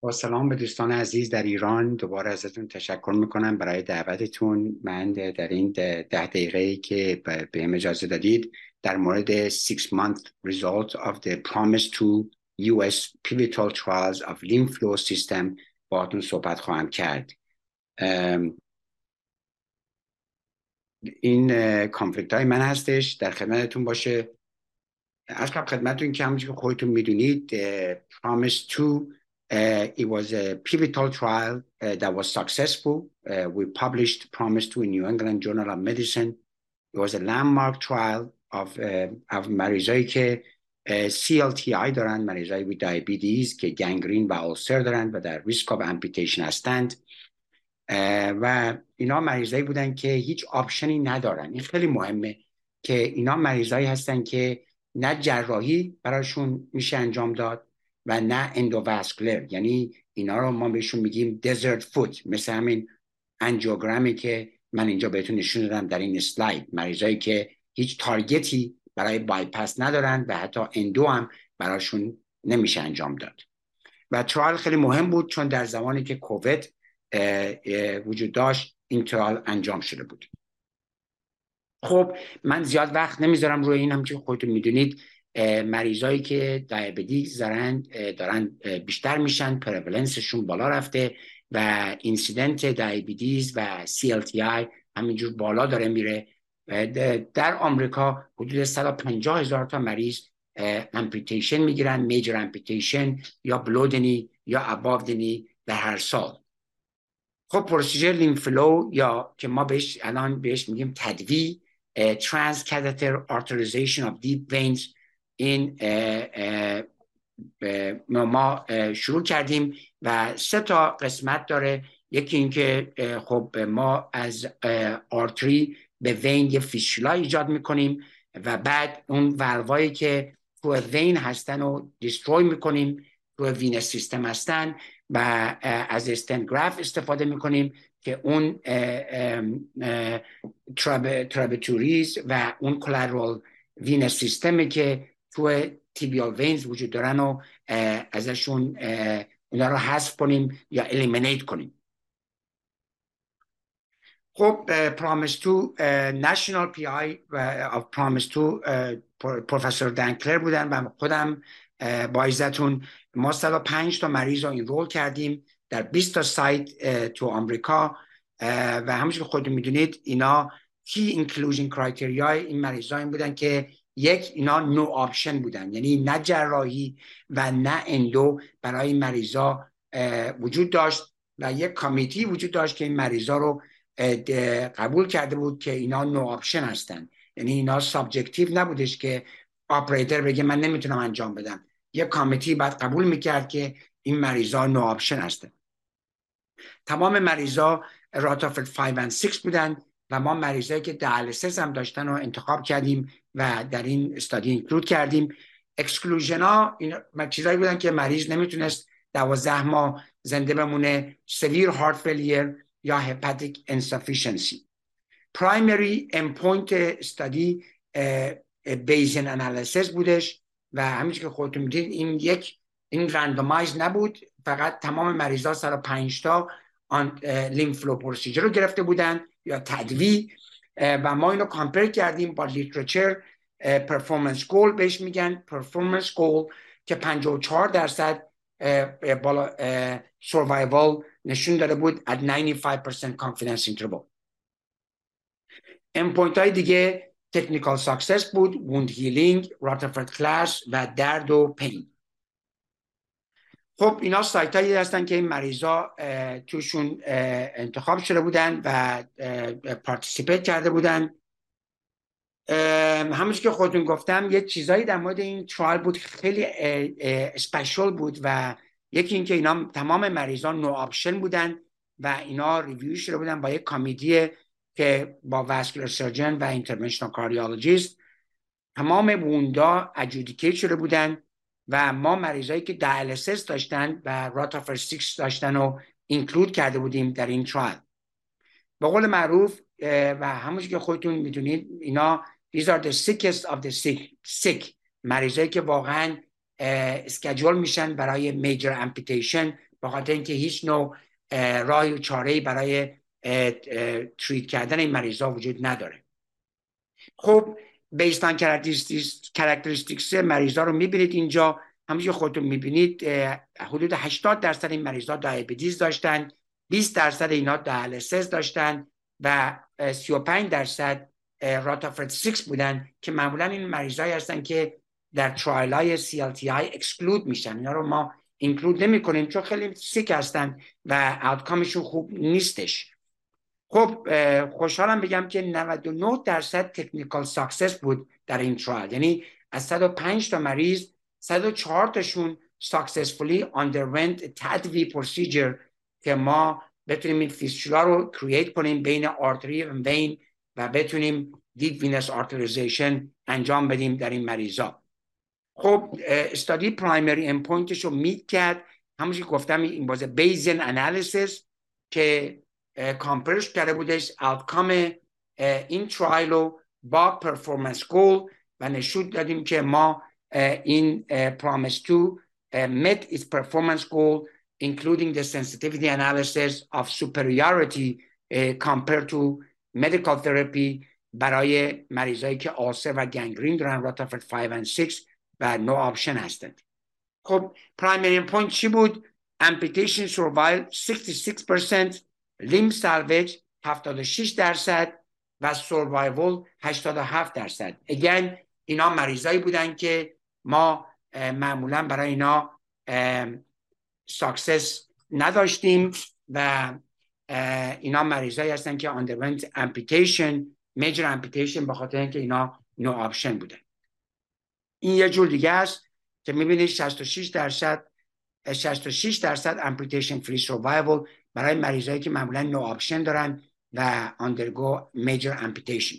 با سلام به دوستان عزیز در ایران. دوباره ازتون تشکر می‌کنم برای دعوتتون. من در این ده دقیقه که به اجازه دادید در مورد 6 month result of the promise to US pivotal trials of lymph flow system با صحبت خواهم کرد. این کانفلیکت های من هستش. در خدمتتون باشه. از خدمتتون که همونجور که خودتون می‌دونید PROMISE II. Uh, it was a pivotal trial uh, that was successful. Uh, we published PROMISE II in New England Journal of Medicine. It was a landmark trial of, of مریضایی که CLTI دارن مریضایی with diabetes که gangrene و ulcer دارن و در risk of amputation هستند و اینا مریضایی بودن که هیچ option ی ندارن این خیلی مهمه که اینا مریضایی هستن که نه جراحی براشون میشه انجام داد و نه endovascular یعنی اینا رو ما بهشون میگیم desert foot مثل همین angiogram ی که من اینجا بهتون نشون دادم در این slide مریضایی که هیچ target ی برای بایپس ندارن و حتی endo هم براشون نمیشه انجام داد. و trial خیلی مهم بود چون در زمانی که کووید وجود داشت این trial انجام شده بود. خب من زیاد وقت نمی‌ذارم روی این که خودتون می‌دونید مریضایی که diabetic دارن دارن بیشتر میشن prevalence شون بالا رفته و incidence diabetes و CLTI همینجور بالا داره میره. در آمریکا حدود 150 هزار تا مریض amputation می‌گیرن major amputation یا below the knee یا above the knee در هر سال. خب procedure LimFlow یا که ما بهش الان بهش میگیم TADV transcatheter arterialization of deep veins این ما شروع کردیم و سه تا قسمت داره. یکی اینکه خب ما از artery به vein یه فیشلا ایجاد می‌کنیم و بعد اون ولوایی که تو وین هستن رو دیستروی می‌کنیم تو وین سیستم هستن و از استنگراف استفاده می‌کنیم که اون ترابتوریز و اون کلارول وین سیستمی که تو تیبیال وینز وجود دارن و ازشون اونا رو حذف کنیم یا الیمینیت کنیم. خب پرامیس تو نشنال پی آی of پرامیس تو پروفسور دنکلر بودن و خودم با ایزتون ما 105 تا مریض رو این رول کردیم در 20 تا سایت تو آمریکا. و همونجور که خودتون می‌دونید اینا کی اینکلوژن کرایتریای این مریض این بودن که یک اینا نو آپشن بودن. یعنی نه جراحی و نه اندو برای مریضا وجود داشت و یک committee وجود داشت که این مریضا رو قبول کرده بود که اینا no option هستن. یعنی اینا subjective نبودش که آپریتر بگه من نمی‌تونم انجام بدم. یک committee بعد قبول می‌کرد که این مریضا no option هستن. تمام مریضا Rutherford 5 و 6 بودن و ما مریضایی که dialysis هم داشتن رو انتخاب کردیم و در این study include کردیم. exclusion ها این چیزایی بودن که مریض نمی‌تونست دوازده ماه زنده بمونه سویر هارت فیلیر یا هپاتیک انسفیشنسی پرایمری امپوینت استادی بیزن انالیسیس بودش و همینجور که خودتون می‌دید این یک این رندومایز نبود. فقط تمام مریضا سر پنج تا آن لیمفلو پروسیجر رو گرفته بودن یا تدوی و ما اینو کامپیر کردیم با لیترچر performance goal بهش میگن. performance goal که 54 درصد بالا survival نشون داده بود at 95% confidence interval. point های دیگه technical success بود wound healing Rutherford class و درد و pain خب اینا سایت هایی هستن که این مریضا توشون انتخاب شده بودن و participate کرده بودن. همونش که خودتون گفتم یه چیزایی در مورد این trial بود خیلی special بود و یکی اینکه اینا تمام مریضان no option بودن و اینا review شده بودن با یک committee که با vascular surgeon و interventional cardiologist تمام wound ا adjudicate شده بودن. و ما مریضایی که dialysis داشتن و Rutherford 6 داشتن و include کرده بودیم در این trial به قول معروف و همونش که خودتون می‌دونید اینا these are the sickest of the sick, sick. مریضایی که واقعا schedule میشن برای major amputation به خاطر اینکه هیچ نوع راه و چاره برای treat کردن این مریضا وجود نداره خب baseline characteristics مریضا رو می‌بینید اینجا. همونجور خودتون می‌بینید حدود 80 درصد این مریضا diabetes داشتن 20 درصد اینا dialysis داشتن و 35 درصد Rutherford 6 بودن که معمولا این مریضایی هستن که در trial های CLTI exclude میشن. اینا رو ما include نمی کنیم چون خیلی sick هستن و outcome شون خوب نیستش. خب خوشحالم بگم که 99 درصد technical success بود در این trial. یعنی از 105 تا مریض 104 تاشون successfully underwent TADV procedure که ما بتونیم این فیستولا رو create کنیم بین artery و vein و بتونیم deep venous arterialization انجام بدیم در این مریضا خب study primary endpoint ش رو meet کرد. گفتم این based Bayesian analysis که compare ش کرده بودش outcome این trial رو با performance goal و نشون دادیم که ما این PROMISE II met its performance goal including the sensitivity analysis of superiority compared to medical therapy برای مریضایی که ulcer و gangrene دارن Rutherford 5 و 6 و no option هستند خب primary endpoint چی بود amputation survival 66% limb salvage 76 درصد و survival 87 درصد. Again اینا مریضایی بودن که ما معمولا برای اینا success نداشتیم و اینا مریضایی هستن که underwent amputation major amputation به خاطر اینکه اینا no option بوده این یه جور دیگه است که می‌بینید 66 درصد 66 درصد amputation free survival برای مریضایی که معمولا no option دارن و undergo major amputation.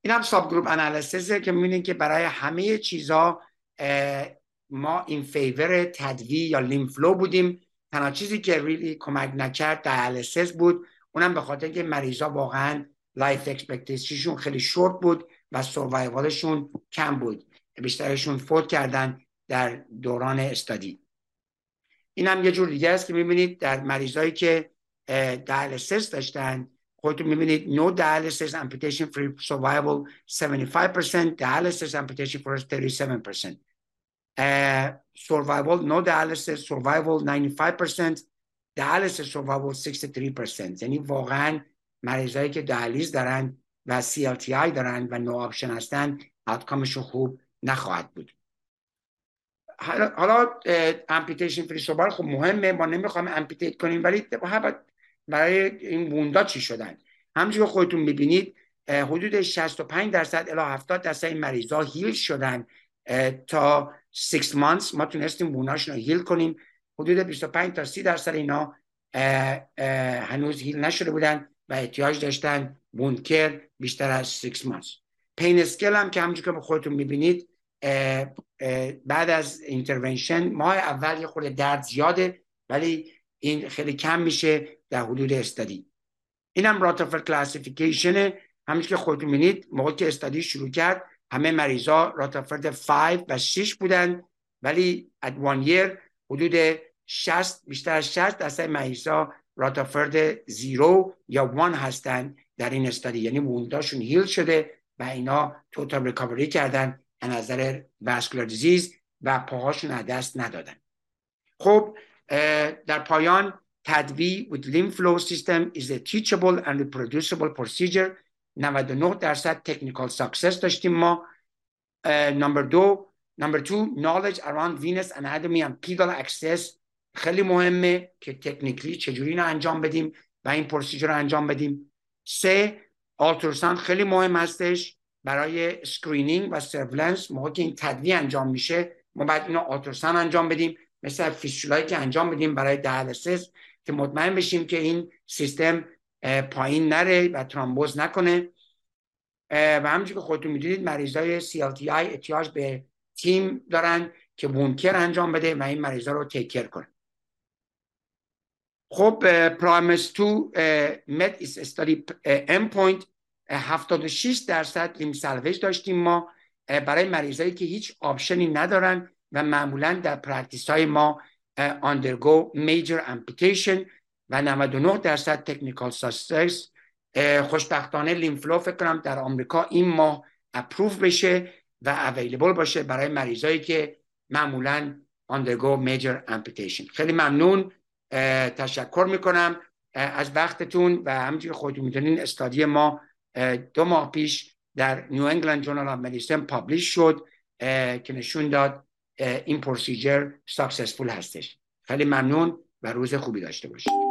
این هم subgroup analysis ه که می‌بینید که برای همه چیزا ما این favor TADV یا LimFlow بودیم. تنها چیزی که really کمک نکرد dialysis بود. اونم به خاطر که مریضا واقعا life expectancy شون خیلی شورت بود و survival شون کم بود. بیشترشون فوت کردن در دوران استادی. این هم یه جور دیگه است که می‌بینید در مریضایی که دیالیسیس داشتن خودتون می‌بینید no dialysis amputation free survival 75% dialysis amputation for 37% uh, survival no dialysis survival 95% dialysis survival 63% یعنی واقعا مریضایی که دیالیز دارن و CLTI دارن و no option هستن outcome شون خوب نخواهد بود. حالا amputation free survival خب مهمه ما نمی‌خوایم amputate کنیم ولی برای این wound ا چی شدن؟ همچنین که خودتون می‌بینید حدود 65 درصد الی 70 درصد این مریضا heal شدن تا 6 month ما تونستیم wound اشون رو heal کنیم. حدود 25 تا 30 درصد اینا هنوز heal نشده بودن و احتیاج داشتن wound care بیشتر از 6 month pain scale هم که همونجور که خودتون می‌بینید بعد از intervention ماه اول یه خورده درد زیاده ولی این خیلی کم میشه در حدود study. اینم Rutherford classification همونجور که خودتون می‌بینید موقع که study شروع کرد همه مریضا Rutherford 5 و 6 بودن ولی at one year حدود 60 بیشتر از 60 درصد مریضا Rutherford 0 یا 1 هستن در این study. یعنی wound اشون heal شده و اینا total recovery کردن. نظر vascular disease و پاهاشون از دست ندادن. خب در پایان TADV with LimFlow system is a teachable and reproducible procedure. 99 درصد technical success داشتیم ما. number دو number two knowledge around venous anatomy and pedal access خیلی مهمه که technically چجوری رو انجام بدیم و این procedure رو انجام بدیم. سه ultrasound خیلی مهم هستش. برای screening و surveillance موقع که این TADV انجام میشه ما باید اینو ultrasound انجام بدیم مثل فیستولایی که انجام بدیم برای dialysis که مطمئن بشیم که این سیستم پایین نره و thrombose نکنه. و همونجور که خودتون می‌دونید مریضای CLTI احتیاج به تیم دارن که wound care انجام بده و این مریضا رو take care کنه. خب PROMISE II met its study endpoint 76 درصد limb salvage داشتیم ما برای مریضایی که هیچ option ی ندارن و معمولا در practice های ما undergo major amputation و 99 درصد technical success خوشبختانه LimFlow فکر کنم در آمریکا این ماه approve بشه و available باشه برای مریضایی که معمولا undergo major amputation. خیلی ممنون. تشکر می‌کنم. از وقتتون و همینجور خودتون می‌دونین study ما دو ماه پیش در New England Journal of Medicine publish شد که نشون داد این procedure successful هستش. خیلی ممنون و روز خوبی داشته باشید.